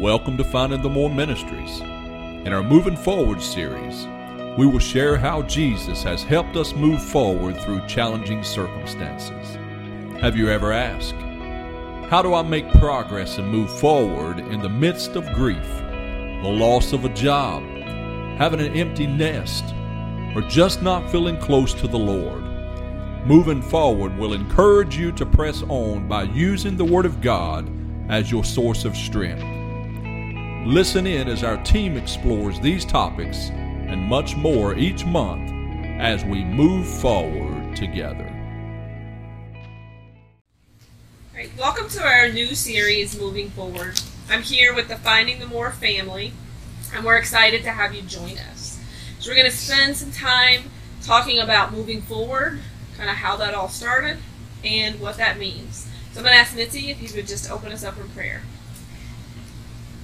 Welcome to Finding the More Ministries. In our Moving Forward series, we will share how Jesus has helped us move forward through challenging circumstances. Have you ever asked, How do I make progress and move forward in the midst of grief, the loss of a job, having an empty nest, or just not feeling close to the Lord? Moving forward will encourage you to press on by using the Word of God as your source of strength. Listen in as our team explores these topics and much more each month as we move forward together. All right, welcome to our new series, Moving Forward. I'm here with the Finding the More family, and we're excited to have you join us. So, we're going to spend some time talking about moving forward, kind of how that all started, and what that means. So, I'm going to ask Mitzi if you could just open us up in prayer.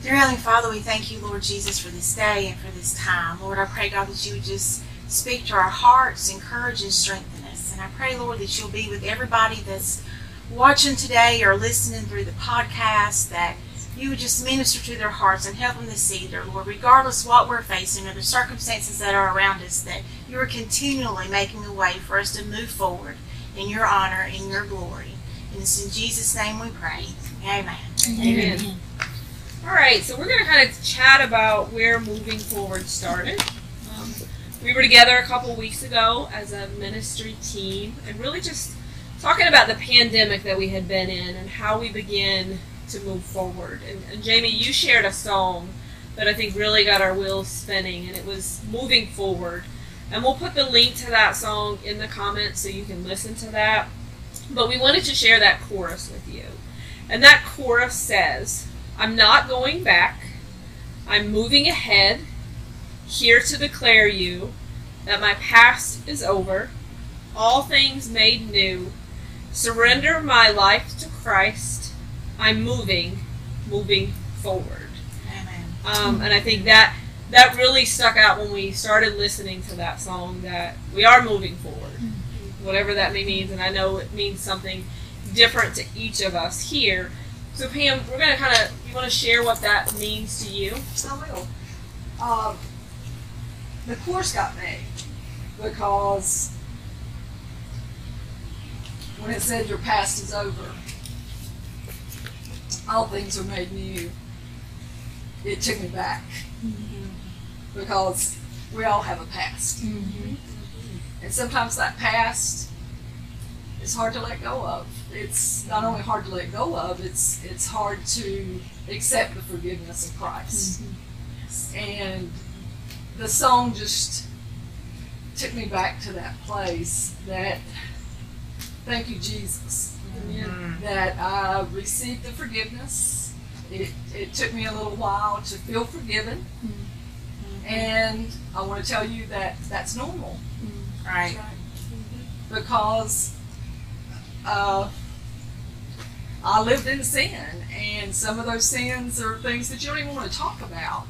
Dear Heavenly Father, we thank you, Lord Jesus, for this day and for this time. Lord, I pray, God, that you would just speak to our hearts, encourage and strengthen us. And I pray, Lord, that you'll be with everybody that's watching today or listening through the podcast, that you would just minister to their hearts and help them to see, dear Lord, regardless what we're facing or the circumstances that are around us, that you are continually making a way for us to move forward in your honor and your glory. And it's in Jesus' name we pray. Amen. Amen. All right, so we're going to kind of chat about where moving forward started. Um, we were together a couple weeks ago as a ministry team and really just talking about the pandemic that we had been in and how we began to move forward. And, and Jamie, you shared a song that I think really got our wheels spinning, and it was Moving Forward. And we'll put the link to that song in the comments so you can listen to that. But we wanted to share that chorus with you. And that chorus says, I'm not going back. I'm moving ahead, here to declare you that my past is over, all things made new. Surrender my life to Christ. I'm moving, moving forward. Amen. Um, and I think that that really stuck out when we started listening to that song. That we are moving forward, whatever that may mean. And I know it means something different to each of us here. So Pam, we're gonna kind of you want to share what that means to you? I will. Um, the course got made because when it said your past is over, all things are made new, it took me back because we all have a past. And sometimes that past is hard to let go of. It's not only hard to let go of, it's it's hard to accept the forgiveness of Christ. Mm-hmm. And the song just took me back to that place that thank you Jesus mm-hmm. that I received the forgiveness. It, it took me a little while to feel forgiven. Mm-hmm. And I want to tell you that that's normal Right. because uh, I lived in sin, and some of those sins are things that you don't even want to talk about.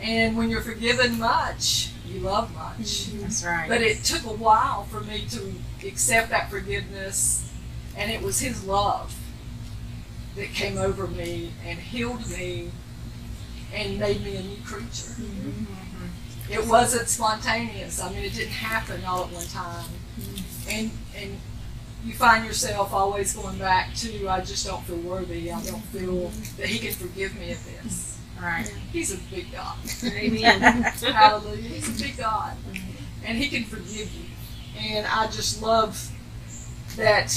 And when you're forgiven much, you love much. Mm-hmm. That's right. But it took a while for me to accept that forgiveness, and it was His love that came over me and healed me and made me a new creature. Mm-hmm. It wasn't spontaneous. I mean, it didn't happen all at one time. Mm-hmm. And and you find yourself always going back to, I just don't feel worthy. I don't feel that He can forgive me of this. right. He's a big God. Amen. Hallelujah. He's a big God. And He can forgive you. And I just love that.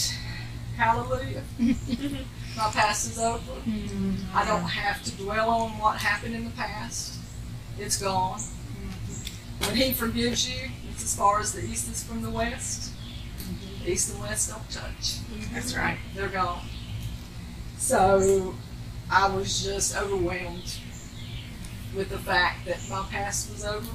Hallelujah. My past is over. I don't mm-hmm. have to dwell on what happened in the past. It's gone. Mm-hmm. When He forgives you, it's as far as the east is from the west. East and west don't touch. That's mm-hmm. right. They're gone. So I was just overwhelmed with the fact that my past was over.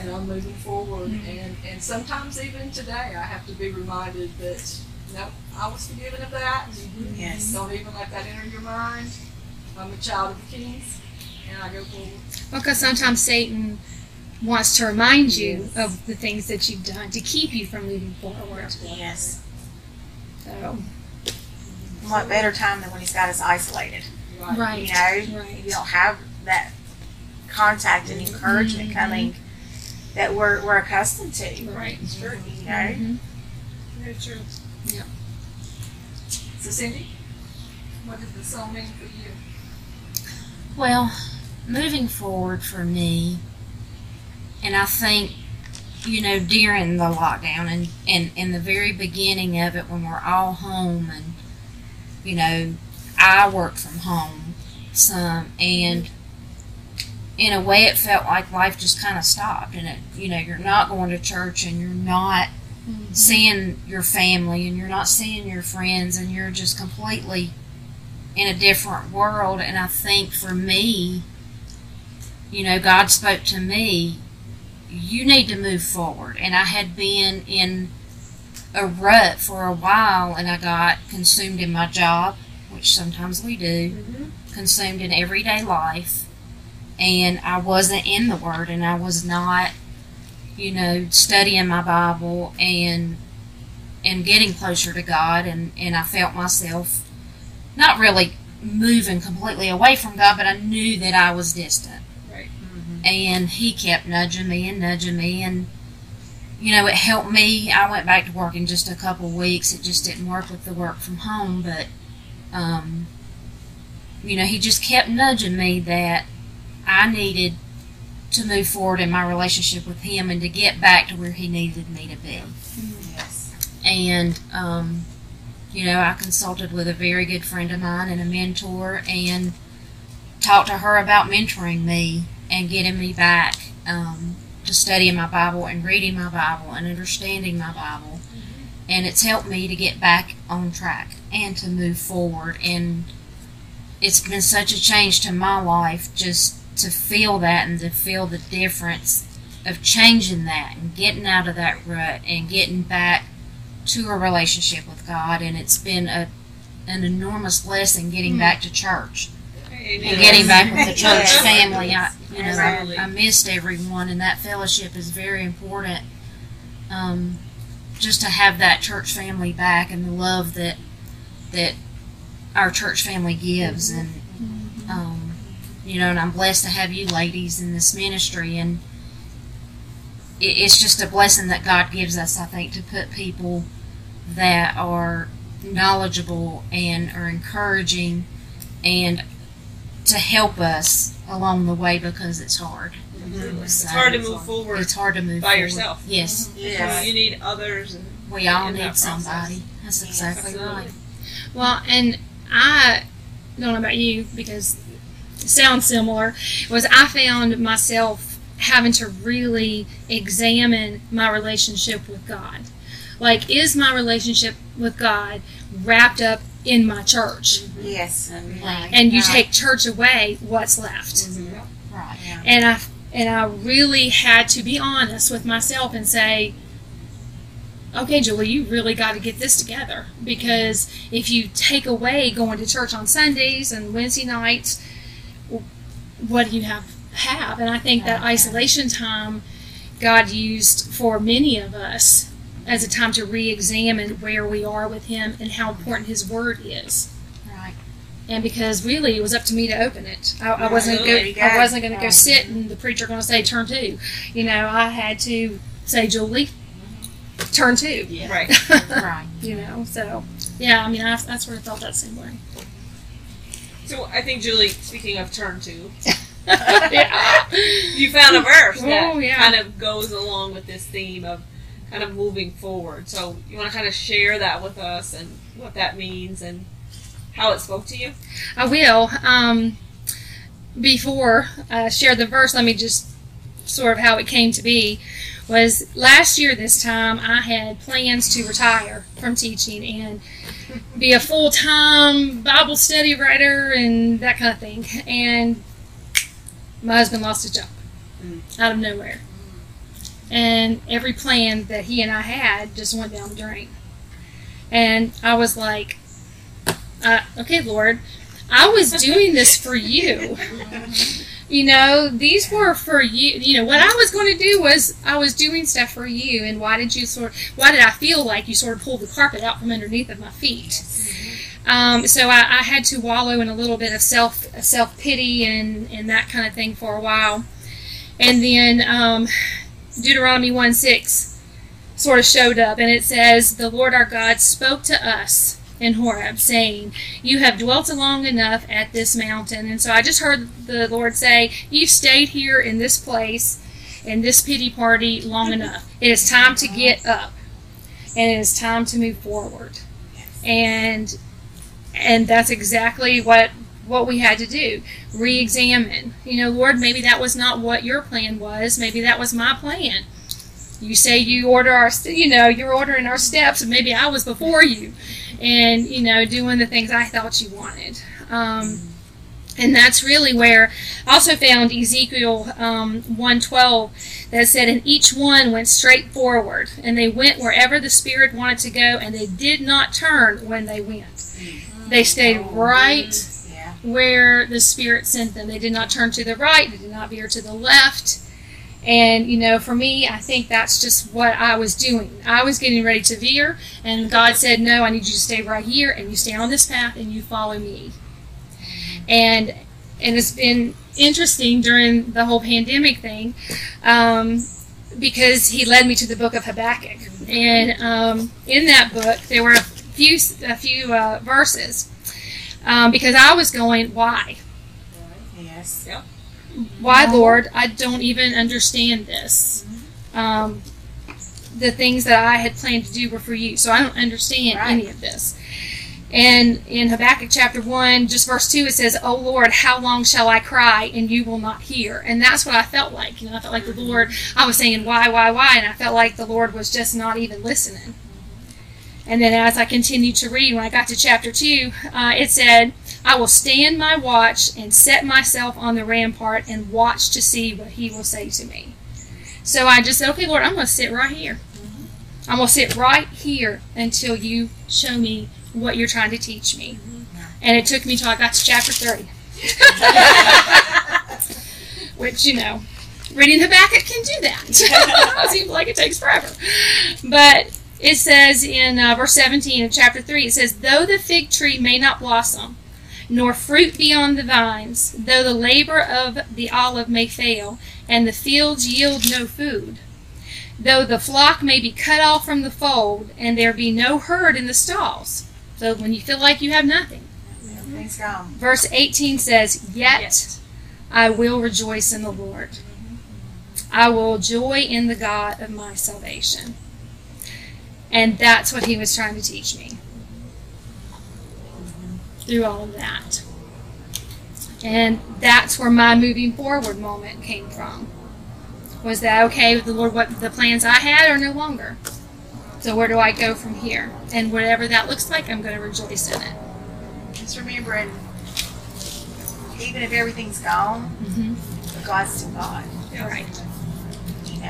And I'm moving forward. Mm-hmm. And, and sometimes even today I have to be reminded that no, I was forgiven of that. Mm-hmm. Yes. Don't even let that enter your mind. I'm a child of the kings and I go forward. Because sometimes Satan wants to remind you of the things that you've done to keep you from moving forward. Yes. So, What better time than when he's got us isolated? Right. You know, Right. you don't have that contact and encouragement Mhm. coming that we're, we're accustomed to. Right. It's true. You know, Mhm. Very true. Yeah. So Cindy, what does the song mean for you? Well, moving forward for me, and I think, you know, during the lockdown and, and in the very beginning of it when we're all home and, you know, I work from home some and in a way it felt like life just kind of stopped and it, you know, you're not going to church and you're not Mhm. seeing your family and you're not seeing your friends and you're just completely in a different world and i think for me you know god spoke to me you need to move forward and i had been in a rut for a while and i got consumed in my job which sometimes we do Mm-hmm. consumed in everyday life and I wasn't in the Word and I was not, you know, studying my Bible and and getting closer to God and, and I felt myself not really moving completely away from God, but I knew that I was distant. And he kept nudging me and nudging me and you know, it helped me. I went back to work in just a couple weeks. It just didn't work with the work from home, but um, you know, he just kept nudging me that I needed to move forward in my relationship with him and to get back to where he needed me to be. Yes. And, um, you know, I consulted with a very good friend of mine and a mentor and talked to her about mentoring me and getting me back um, to studying my Bible and reading my Bible and understanding my Bible. And it's helped me to get back on track and to move forward. And it's been such a change to my life just to feel that and to feel the difference of changing that and getting out of that rut and getting back to a relationship with God. And it's been a an enormous blessing getting Mm. back to church. And getting back with the church Yes. family. I, you know, Absolutely. I, I missed everyone, and that fellowship is very important. Um, just to have that church family back and the love that that our church family gives, and um, you know, and I'm blessed to have you ladies in this ministry, and it, it's just a blessing that God gives us. I think to put people that are knowledgeable and are encouraging and to help us along the way because it's hard. Mm-hmm. It's So, hard to move forward It's hard to move by forward. yourself. Yes, Yes. You need others. And we all in that need somebody. That's Yes, exactly absolutely. right. Well, and I don't know about you because it sounds similar. Was I found myself having to really examine my relationship with God. Like, is my relationship with God wrapped up in my church? Yes. Right. And you Right. take church away, what's left? Mm-hmm. Right. Yeah. and I and I really had to be honest with myself and say, okay, Julie, you really got to get this together because if you take away going to church on Sundays and Wednesday nights, what do you have have? And I think that isolation time God used for many of us as a time to re-examine where we are with Him and how important His Word is Right. and because really it was up to me to open it. I, I wasn't go, I wasn't going to go sit and the preacher going to say turn two. You know, I had to say Julie, turn two. Right. Right. you know, so yeah, I mean, I, I sort of felt that same way. So I think Julie, speaking of turn two, yeah. you found a verse oh, that Oh, yeah. kind of goes along with this theme of kind of moving forward. So you want to kind of share that with us and what that means and how it spoke to you? I will. Um, before I share the verse, let me just sort of how it came to be. Was last year this time I had plans to retire from teaching and be a full time Bible study writer and that kind of thing. And my husband lost his job out of nowhere. And every plan that he and I had just went down the drain. And I was like, uh, okay, Lord, I was doing this for you. You know, these were for you. You know, what I was going to do was I was doing stuff for you. And why did you sort? Why did I feel like you sort of pulled the carpet out from underneath of my feet? Um, so I, I had to wallow in a little bit of self self pity and and that kind of thing for a while, and then um, Deuteronomy one six sort of showed up, and it says, "The Lord our God spoke to us." In Horeb, saying, You have dwelt long enough at this mountain. And so I just heard the Lord say, You've stayed here in this place, in this pity party, long enough. It is time to get up, and it is time to move forward. And and that's exactly what what we had to do re-examine you know lord maybe that was not what your plan was maybe that was my plan you say you order our you know you're ordering our steps and maybe i was before you and you know doing the things i thought you wanted um, and that's really where I also found Ezekiel um, 112 that said, And each one went straight forward, and they went wherever the Spirit wanted to go, and they did not turn when they went. They stayed right. Where the Spirit sent them. They did not turn to the right, they did not veer to the left. And, you know, for me, I think that's just what I was doing. I was getting ready to veer, and God said, No, I need you to stay right here, and you stay on this path, and you follow me. And and it's been interesting during the whole pandemic thing um, because he led me to the book of Habakkuk. And um, in that book, there were a few, a few uh, verses um, because I was going, Why? Yes. Yep. Why, Lord? I don't even understand this. Um, the things that I had planned to do were for you, so I don't understand Right. any of this. And in Habakkuk chapter 1, just verse 2, it says, Oh Lord, how long shall I cry and you will not hear? And that's what I felt like. You know, I felt like the Lord, I was saying, Why, why, why? And I felt like the Lord was just not even listening. And then as I continued to read, when I got to chapter 2, uh, it said, I will stand my watch and set myself on the rampart and watch to see what he will say to me. So I just said, okay, Lord, I'm going to sit right here. I'm going to sit right here until you show me what you're trying to teach me. And it took me till I got to chapter 3. Which, you know, reading Habakkuk can do that. it seems like it takes forever. But it says in uh, verse 17 of chapter 3, it says, Though the fig tree may not blossom, nor fruit be on the vines, though the labor of the olive may fail, and the fields yield no food, though the flock may be cut off from the fold, and there be no herd in the stalls. So when you feel like you have nothing. Everything's gone. Verse 18 says, Yet Yet. I will rejoice in the Lord. I will joy in the God of my salvation. And that's what he was trying to teach me through all of that. And that's where my moving forward moment came from. Was that okay with the Lord? What the plans I had are no longer. So where do I go from here? And whatever that looks like, I'm going to rejoice in it. Just remember, and even if everything's gone, Mm-hmm. God's still God. Right.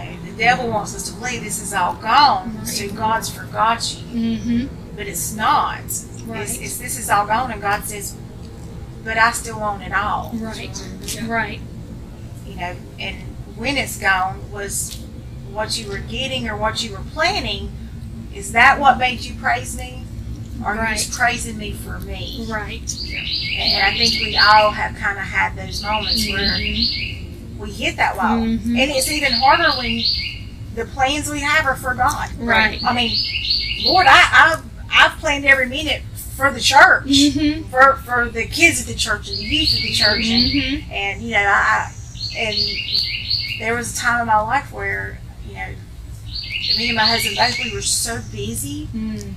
Know, the devil wants us to believe this is all gone, so God's forgot you, Mm-hmm. but it's not. Right. It's, it's this is all gone, and God says, but I still want it all. Right. Right. You know, and when it's gone was what you were getting or what you were planning. Is that what made you praise me? Or are you just praising me for me? Right. And I think we all have kind of had those moments where Mhm. We hit that wall. Mhm. And it's even harder when the plans we have are for God. Right. I mean, Lord, I, I've, I've planned every minute for the church, Mhm. for, for the kids at the church and the youth at the church. Mhm. And, and, you know, I, and there was a time in my life where, you know, me and my husband both, we were so busy Mm.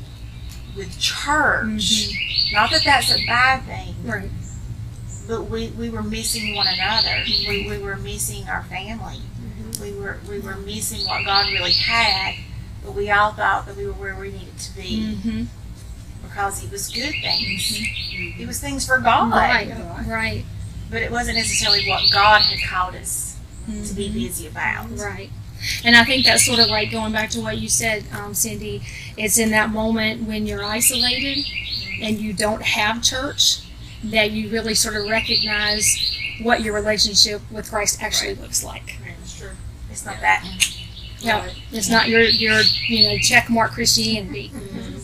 with church. Not that that's a bad thing, Right. But we, we were missing one another. We, we were missing our family. We were we were missing what God really had, but we all thought that we were where we needed to be Mhm. because it was good things. It was things for God, Right. Right. but it wasn't necessarily what God had called us to be Mhm. busy about. Right. And I think that's sort of like going back to what you said, um, Cindy. It's in that moment when you're isolated and you don't have church that you really sort of recognize what your relationship with Christ actually looks like. That's true. It's not that. Yeah. It's not your your you know check mark Christianity,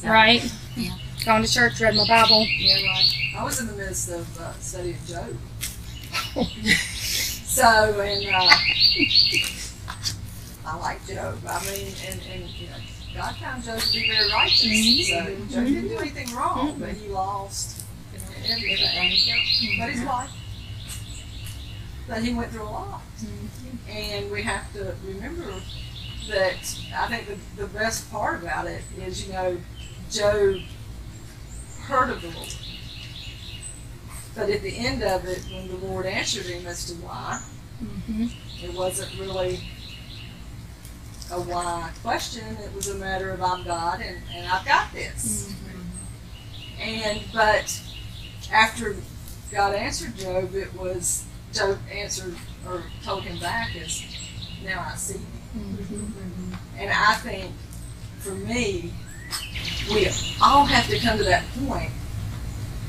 right? gone to church, read my Bible. Yeah, right. I was in the midst of uh, studying Job. so, and uh, I like Job. I mean, and, and you know, God found Job to be very righteous. Mhm. So Job didn't do anything wrong, but he lost know, everything. But his wife. But he went through a lot. And we have to remember that I think the, the best part about it is, you know, Job heard of the Lord. But at the end of it, when the Lord answered him as to why, Mm-hmm. it wasn't really a why question. It was a matter of I'm God and, and I've got this. And but after God answered Job, it was Job answered or told him back is now I see. Mm-hmm. And I think for me, we all have to come to that point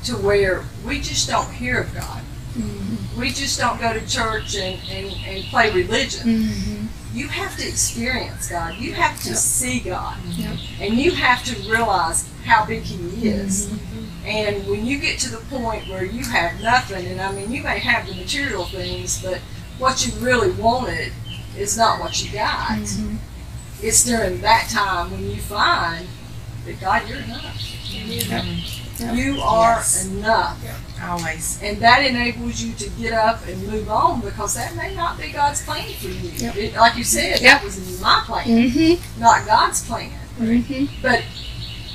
to where we just don't hear of God. Mm-hmm. We just don't go to church and, and, and play religion. Mm-hmm. You have to experience God. You have to Yep. see God. Yep. And you have to realize how big He is. Mm-hmm. And when you get to the point where you have nothing, and I mean, you may have the material things, but what you really wanted is not what you got. Mm-hmm. It's during that time when you find that God, you're enough. Yep. You are Yes. enough. Always. And that enables you to get up and move on because that may not be God's plan for you. Yep. It, like you said, Yep. that was my plan, Mm-hmm. not God's plan. Mm-hmm. But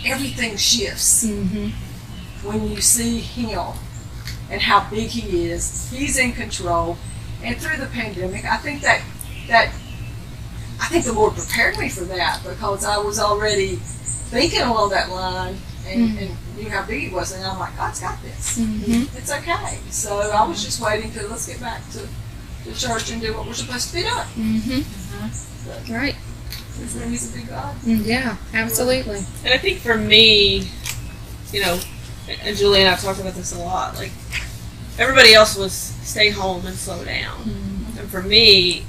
everything shifts Mm-hmm. When you see Him and how big He is. He's in control. And through the pandemic, I think that that I think the Lord prepared me for that because I was already thinking along that line and, Mhm. and knew how big it was. And I'm like, God's got this. Mm-hmm. It's okay. So I was just waiting to let's get back to the church and do what we're supposed to be doing. Mm-hmm. Right. Isn't He's a big God? Mm, Yeah, absolutely. And I think for me, you know, and Julie and I've talked about this a lot. Like everybody else was stay home and slow down, mm-hmm. and for me,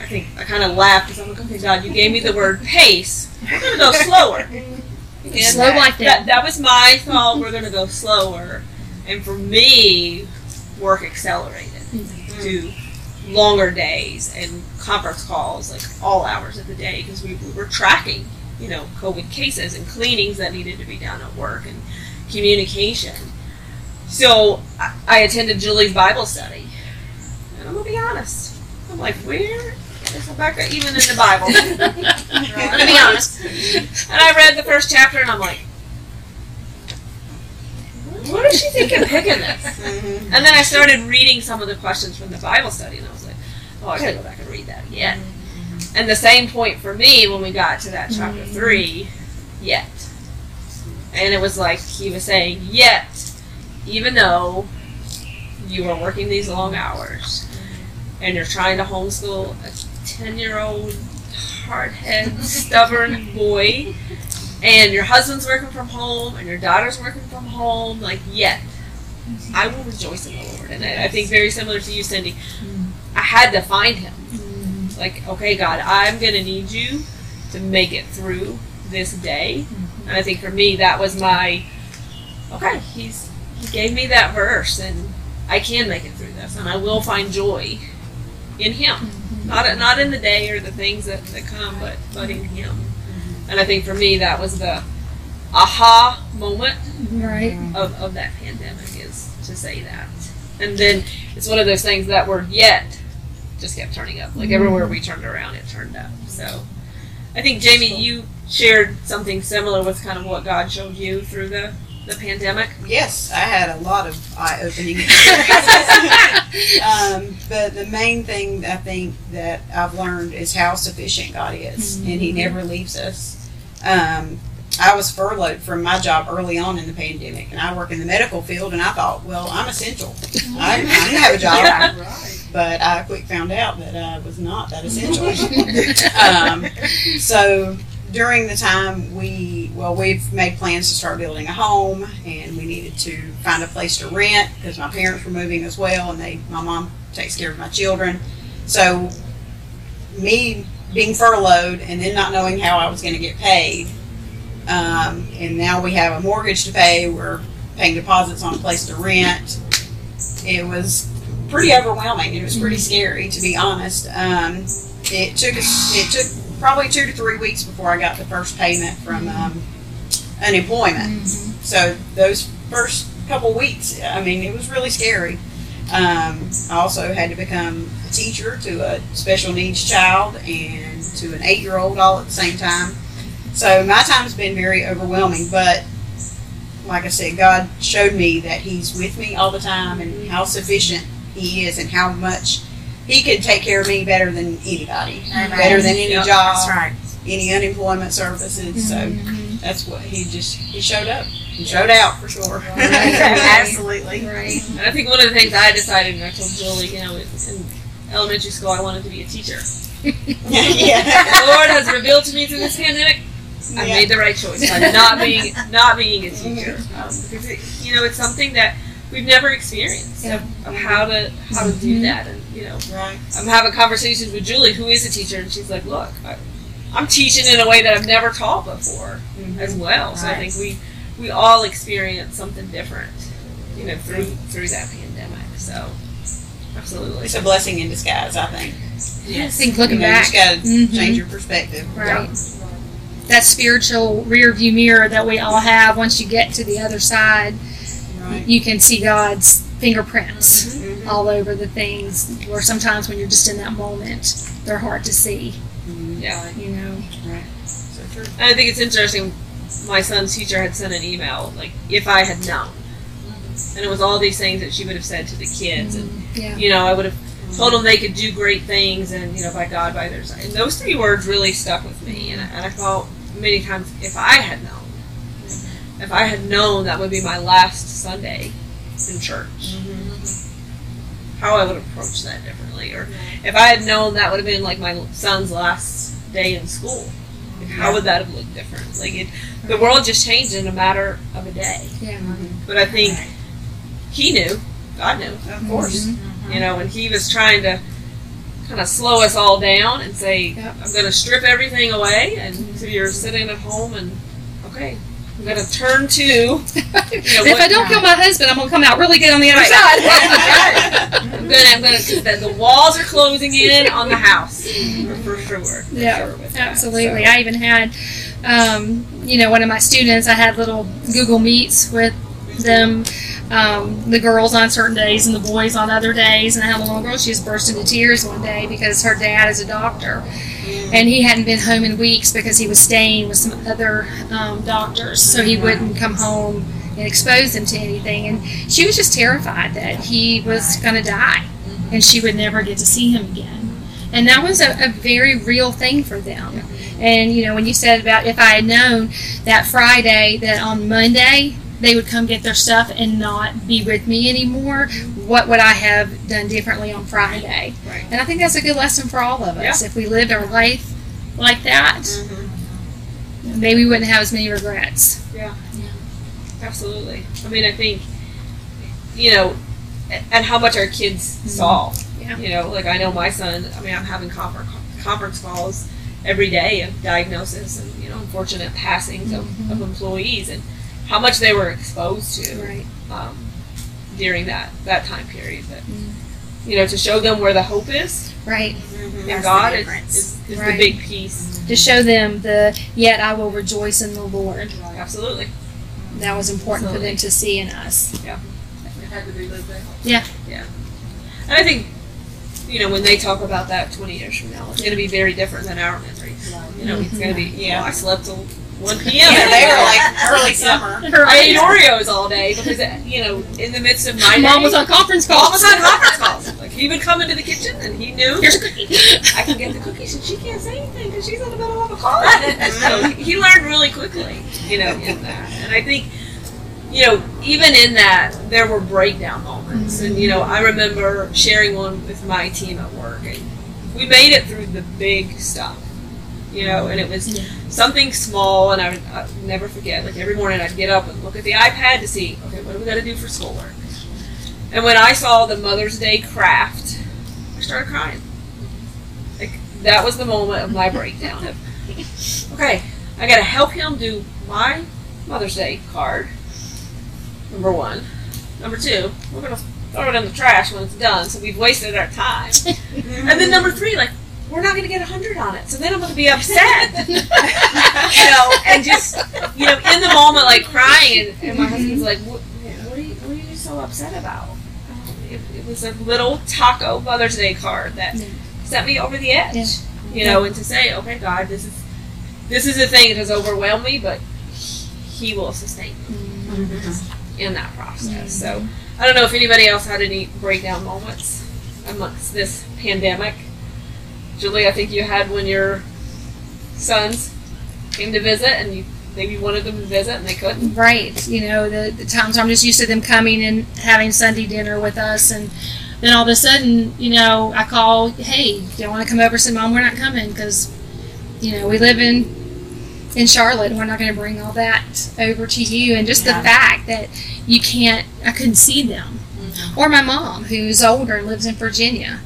I think I kind of laughed because I'm like, okay, God, you gave me the word pace. We're gonna go slower. And Slow like that. that. That was my thought. We're gonna go slower, and for me, work accelerated mm-hmm. to longer days and conference calls like all hours of the day because we, we were tracking you know covid cases and cleanings that needed to be done at work and communication. So i, I attended julie's bible study. And i'm gonna be honest. I'm like where is Habakkuk even in the bible? I'm gonna be honest. And i read the first chapter and i'm like what is she thinking picking this? Mm-hmm. And then I started reading some of the questions from the Bible study, and I was like, oh, I gotta go back and read that again. Mm-hmm. And the same point for me when we got to that chapter mm-hmm. three, yet. And it was like he was saying, yet, even though you are working these long hours and you're trying to homeschool a 10 year old hard head, stubborn boy, and your husband's working from home and your daughter's working from home, like, yet, mm-hmm. I will rejoice in the Lord. And I, I think very similar to you, Cindy, mm-hmm. I had to find him. Like, okay, God, I'm going to need you to make it through this day. Mm-hmm. And I think for me, that was my, okay, he's, he gave me that verse and I can make it through this and I will find joy in him. Mm-hmm. Not, not in the day or the things that, that come, but, but in him. And I think for me, that was the aha moment Right. of, of that pandemic is to say that. And then it's one of those things that word yet just kept turning up. Like everywhere we turned around, it turned up. So I think, Jamie, you shared something similar with kind of what God showed you through the, the pandemic. Yes, I had a lot of eye-opening experiences. um, but the main thing I think that I've learned is how sufficient God is, and He never leaves us. Um, I was furloughed from my job early on in the pandemic, and I work in the medical field, and I thought, well, I'm essential. I, I didn't have a job. Right. But I quick found out that I was not that essential. um, so during the time we, well, we've made plans to start building a home, and we needed to find a place to rent because my parents were moving as well, and they, my mom takes care of my children. So me being furloughed and then not knowing how I was going to get paid, Um, and now we have a mortgage to pay. We're paying deposits on a place to rent. It was pretty overwhelming. It was pretty scary, to be honest. Um, it took us, it took probably two to three weeks before I got the first payment from um, unemployment. So those first couple weeks, I mean, it was really scary. Um, I also had to become a teacher to a special needs child and to an eight year old all at the same time. So my time's been very overwhelming, but like I said, God showed me that He's with me all the time and how sufficient He is and how much He can take care of me better than anybody, better than any Yep, job, That's right. any unemployment services. So Mhm. that's what He just He showed up. He showed out for sure. Absolutely. Right. And I think one of the things I decided, and I told Julie, you know, in, in elementary school, I wanted to be a teacher. yeah. The Lord has revealed to me through this pandemic, I Yeah. made the right choice by not being not being a teacher um, because it, you know it's something that we've never experienced Yeah. of, of how to how to do that, and you know Right. I'm having conversations with Julie, who is a teacher, and she's like, "Look, I, I'm teaching in a way that I've never taught before as well." So I think we we all experience something different, you know, through through that pandemic. So absolutely, It's a blessing in disguise, I think. I think looking you know, back, you just gotta Mhm. change your perspective. right? That spiritual rear view mirror that we all have. Once you get to the other side, Right. you can see God's fingerprints Mhm. all over the things. Or sometimes when you're just in that moment, they're hard to see. Mhm. yeah. You know. So true. And I think it's interesting. My son's teacher had sent an email like, "If I had known," and it was all these things that she would have said to the kids, and Yeah. you know, I would have told them they could do great things, and you know, by God, by their side. And those three words really stuck with me, and, I- and I thought many times, if I had known, if I had known that would be my last Sunday in church, mm-hmm. how I would approach that differently, or if I had known that would have been like my son's last day in school, like, how would that have looked different? Like it, the world just changed in a matter of a day. Yeah. Mm-hmm. But I think he knew, God knew, Of mm-hmm. course. you know, and he was trying to kind of slow us all down and say, Yep. I'm going to strip everything away. And so you're sitting at home and, okay, I'm to turn to, you know, if I don't kill my husband, I'm gonna come out really good on the other Right. side. I'm to, I'm to, the, the walls are closing in on the house for, sure. Yeah, sure with that. Absolutely. So- I even had, um, you know, one of my students, I had little Google Meets with them, um, the girls on certain days and the boys on other days. And I had a little girl, she just burst into tears one day because her dad is a doctor. And he hadn't been home in weeks because he was staying with some other um, doctors. So he wouldn't come home and expose them to anything. And she was just terrified that he was going to die and she would never get to see him again. And that was a, a very real thing for them. And you know, when you said about if I had known that Friday that on Monday they would come get their stuff and not be with me anymore, what would I have done differently on Friday? Right. And I think that's a good lesson for all of us. If we lived our life like that, Mhm. maybe we wouldn't have as many regrets. Yeah. yeah. Absolutely. I mean, I think, you know, and how much our kids saw. Yeah. You know, like I know my son, I mean, I'm having confer- conference calls every day of diagnosis and, you know, unfortunate passings of, of employees and how much they were exposed to Right. um, during that, that time period. But, mm-hmm. you know, to show them where the hope is Right. in That's God the is, is, is Right. the big piece. To show them the yet I will rejoice in the Lord. Absolutely. That was important for them to see in us. It had to be. Yeah. Yeah. And I think, you know, when they talk about that 20 years from now, it's going to be very different than our memories. You know, it's going to be, mm-hmm. yeah, I slept till 1 p.m. Yeah, every they were like early summer. I ate Oreos all day because, you know, in the midst of my Mom day, was on conference call. Mom was on conference calls. Like, he would come into the kitchen and he knew Here's a cookie. I can get the cookies and she can't say anything because she's in the middle of a call. so he learned really quickly, you know, in that. And I think, you know, even in that, there were breakdown moments. And, you know, I remember sharing one with my team at work. And we made it through the big stuff, you know, and it was something small. And I would I'd never forget, like every morning I'd get up and look at the iPad to see, okay, what do we got to do for schoolwork? And when I saw the Mother's Day craft, I started crying. Like that was the moment of my breakdown. Of, okay, I got to help him do my Mother's Day card. Number one. Number two, we're gonna throw it in the trash when it's done, so we've wasted our time. and then number three, like we're not gonna get a hundred on it, so then I'm gonna be upset. you know, and just you know, in the moment, like crying, and, and my husband's like, what, what, are you, what are you so upset about? Um, It, it was a little taco Mother's Day card that set me over the edge. Yeah. You know, and to say, okay, God, this is this is a thing that has overwhelmed me, but He will sustain me in that process. So I don't know if anybody else had any breakdown moments amongst this pandemic. Julie, I think you had when your sons came to visit and you maybe wanted them to visit and they couldn't. Right. You know, the, the times I'm just used to them coming and having Sunday dinner with us. And then all of a sudden, you know, I call, hey, do you want to come over? And say, Mom, we're not coming because, you know, we live in in Charlotte and we're not going to bring all that over to you. And just Yeah. the fact that you can't, I couldn't see them. Mm-hmm. Or my mom, who's older and lives in Virginia.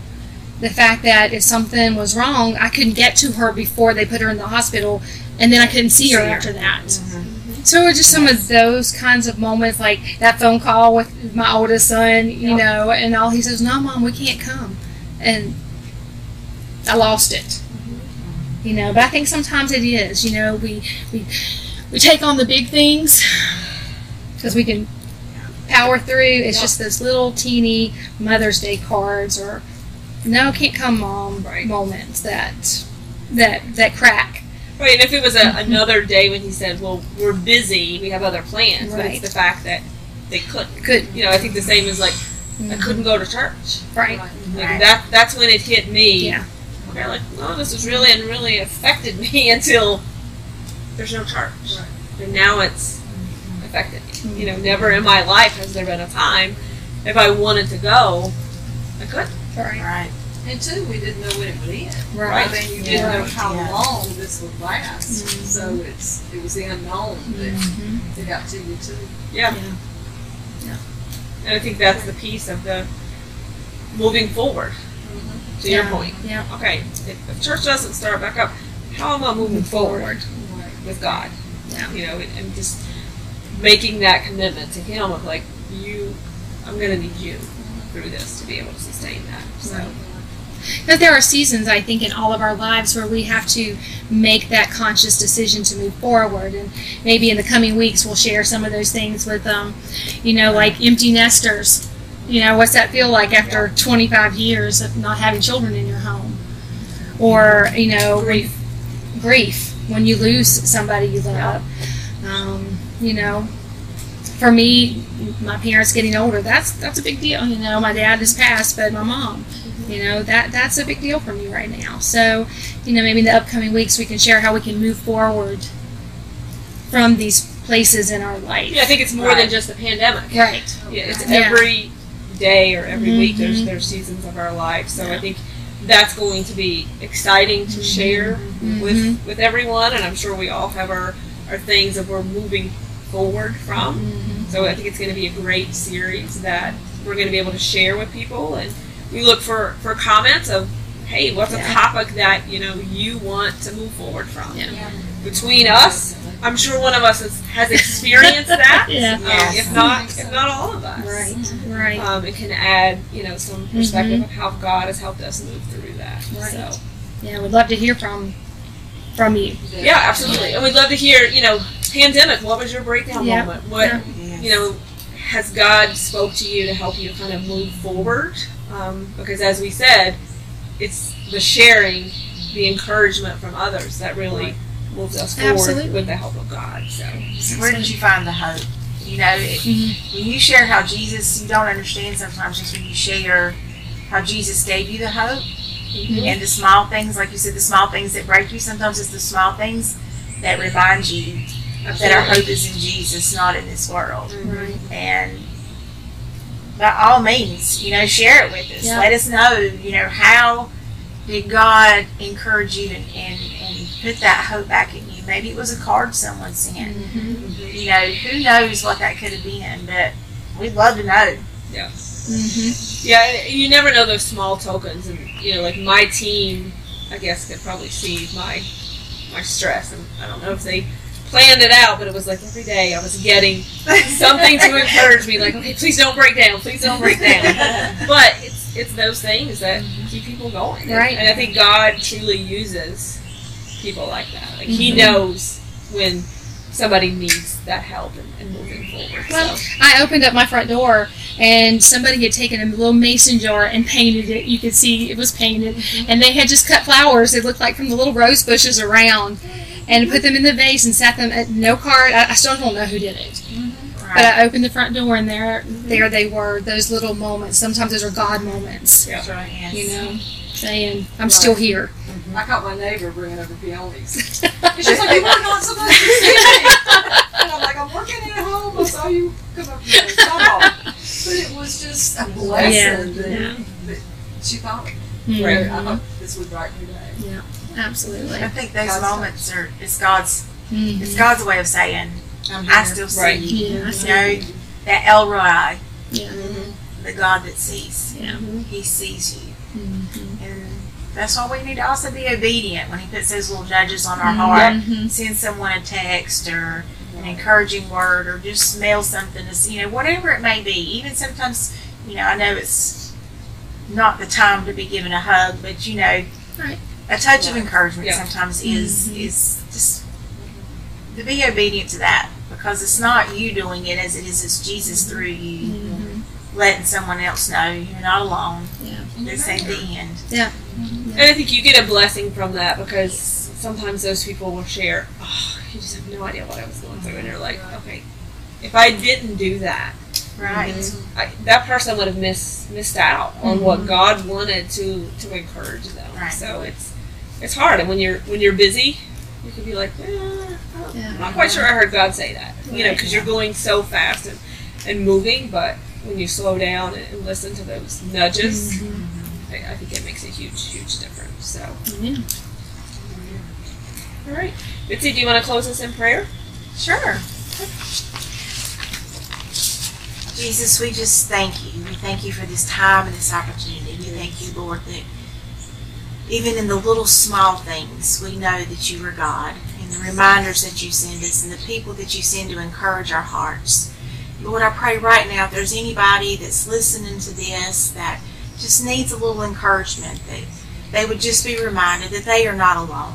The fact that if something was wrong, I couldn't get to her before they put her in the hospital, and then I couldn't see her after that. Mm-hmm. So it was just some of those kinds of moments, like that phone call with my oldest son, you Yep. know, and all he says, "No, mom, we can't come," and I lost it. Mm-hmm. You know, but I think sometimes it is. You know, we we we take on the big things because we can power through. It's Yep. just those little teeny Mother's Day cards or no, can't come, mom Right. moments that that that crack. Right, and if it was a, another day when he said, "Well, we're busy, we have other plans," right. but it's the fact that they couldn't. Good, You know, I think the same as like I mm-hmm. couldn't go to church. right? Like Right. that that's when it hit me. Yeah. Okay, like, oh, this has really and really affected me until there's no church. And now it's mm-hmm. affected me. You know, mm-hmm. never in my life has there been a time if I wanted to go, I couldn't. Right, Right. And two, we didn't know when it would end. right. I mean, you didn't know how Yeah. long this would last. Mm-hmm. So it's it was the unknown that mm-hmm. it got to you too. Yeah. Yeah. Yeah. And I think that's the piece of the moving forward. To your point. Yeah. Okay, if, if church doesn't start back up, how am I moving forward with God? Yeah. You know, and, and just making that commitment to Him of like, you, I'm going to need you through this to be able to sustain that. So, But there are seasons, I think, in all of our lives where we have to make that conscious decision to move forward. And maybe in the coming weeks, we'll share some of those things with, um, you know, like empty nesters. You know, what's that feel like after 25 years of not having children in your home? Or, you know, grief. grief when you lose somebody you love. Um, you know, for me, my parents getting older, that's that's a big deal. You know, my dad has passed, but my mom, you know, that that's a big deal for me right now. So, you know, maybe in the upcoming weeks we can share how we can move forward from these places in our life. Yeah, I think it's more than just the pandemic. Right. Yeah, it's Yeah. every day or every week there's Mhm. there's seasons of our life. So I think that's going to be exciting to share with Mhm. with everyone and I'm sure we all have our, our things that we're moving forward from. Mhm. So I think it's going to be a great series that we're going to be able to share with people, and we look for for comments of, hey, what's Yeah. a topic that you know you want to move forward from? Yeah. Between us, I'm sure one of us has, has experienced that. Yeah. Um, Yes. if not, if not all of us. Right. Right. Um, it can add, you know, some perspective of how God has helped us move through that. Right. So, Yeah, we'd love to hear from from you. yeah, absolutely. And we'd love to hear, you know, pandemic. What was your breakdown Yeah. moment? What Yeah. You know, has God spoke to you to help you kind of move forward? Um, because as we said, it's the sharing, the encouragement from others that really moves us forward Absolutely. with the help of God. So Where did you find the hope? You know, it, Mhm. when you share how Jesus, you don't understand sometimes just when you share how Jesus gave you the hope and the small things, like you said, the small things that break you. Sometimes it's the small things that remind you that our hope is in Jesus, not in this world. Right. And by all means, you know, share it with us. Yeah. Let us know, you know, how did God encourage you and, and, and put that hope back in you? Maybe it was a card someone sent. Mhm. You know, who knows what that could have been, but we'd love to know. yeah, Mhm. yeah, you never know those small tokens, and you know, like my team, I guess could probably see my my stress, and I don't know if they planned it out, but it was like every day I was getting something to encourage me, like, okay, please don't break down, please don't break down. But it's it's those things that keep people going, Right. And I think God truly uses people like that. Like He Mhm. knows when somebody needs that help and, and moving forward. Well, so. I opened up my front door and somebody had taken a little mason jar and painted it. You could see it was painted. And they had just cut flowers, they looked like from the little rose bushes around, and put them in the vase and sat them at no card. I, I still don't know who did it. Mm-hmm. But I opened the front door and there, mm-hmm. there they were. Those little moments. Sometimes those are God moments. Yeah. That's right, yes. You know, saying I'm still here. Mm-hmm. I caught my neighbor bringing over peonies. And she's like, you were not supposed to see me. And I'm like, I'm working at home. I saw you come up here. But it was just a blessing Yeah, that, yeah. that she thought hmm. me. Mhm. I thought this would brighten your day. Absolutely. I think those God's moments are it's God's Mhm. it's God's way of saying I still see Right. you. Yeah, I You see know that El Roi, Yeah. the God that sees. Yeah. He sees you, Mhm. and that's why we need to also be obedient when He puts those little judges on our heart. Mhm. Send someone a text or an encouraging word, or just mail something to see, you know whatever it may be. Even sometimes, you know, I know it's not the time to be given a hug, but you know, Right. A touch of encouragement Yeah. sometimes mm-hmm. is Mhm. is just to be obedient to that because it's not you doing it as it is it's Jesus mm-hmm. through you Mhm. letting someone else know you're not alone. Yeah. Mm-hmm. This ain't the end. Yeah. And I think you get a blessing from that because sometimes those people will share, oh, you just have no idea what I was going through. And you're like, okay, if I didn't do that, Right. I, that person would have missed missed out on what. God wanted to to encourage them. Right. So it's it's hard. And when you're when you're busy, you could be like, eh, yeah, I'm not quite sure I heard God say that. You know, because you're going so fast and, and moving. But when you slow down and, and listen to those nudges, Mhm. I, I think it makes a huge, huge difference. So, Yeah. all right, Bitsy, do you want to close us in prayer? Sure. Jesus, we just thank you. We thank you for this time and this opportunity. We thank you, Lord, that even in the little small things, we know that you are God. And the reminders that you send us and the people that you send to encourage our hearts. Lord, I pray right now if there's anybody that's listening to this that just needs a little encouragement, that they would just be reminded that they are not alone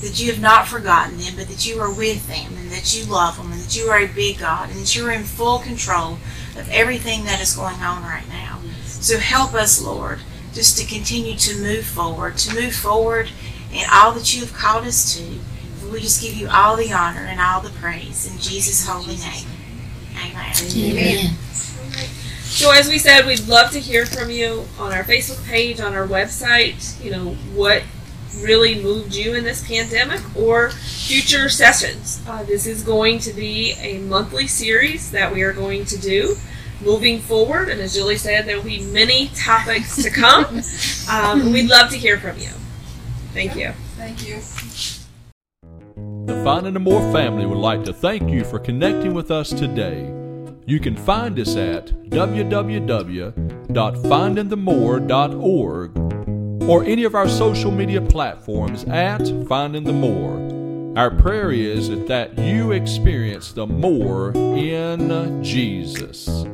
that you have not forgotten them, but that you are with them and that you love them and that you are a big God and that you are in full control of everything that is going on right now. So help us, Lord, just to continue to move forward, to move forward in all that you have called us to. And we just give you all the honor and all the praise in Jesus' holy name. Amen. Amen. So, as we said, we'd love to hear from you on our Facebook page, on our website. You know what really moved you in this pandemic, or future sessions. Uh, this is going to be a monthly series that we are going to do moving forward, and as Julie said, there will be many topics to come. um, we'd love to hear from you. Thank you. Thank you. The Finding the More family would like to thank you for connecting with us today. You can find us at www.findingthemore.org or any of our social media platforms at Finding the More. Our prayer is that you experience the more in Jesus.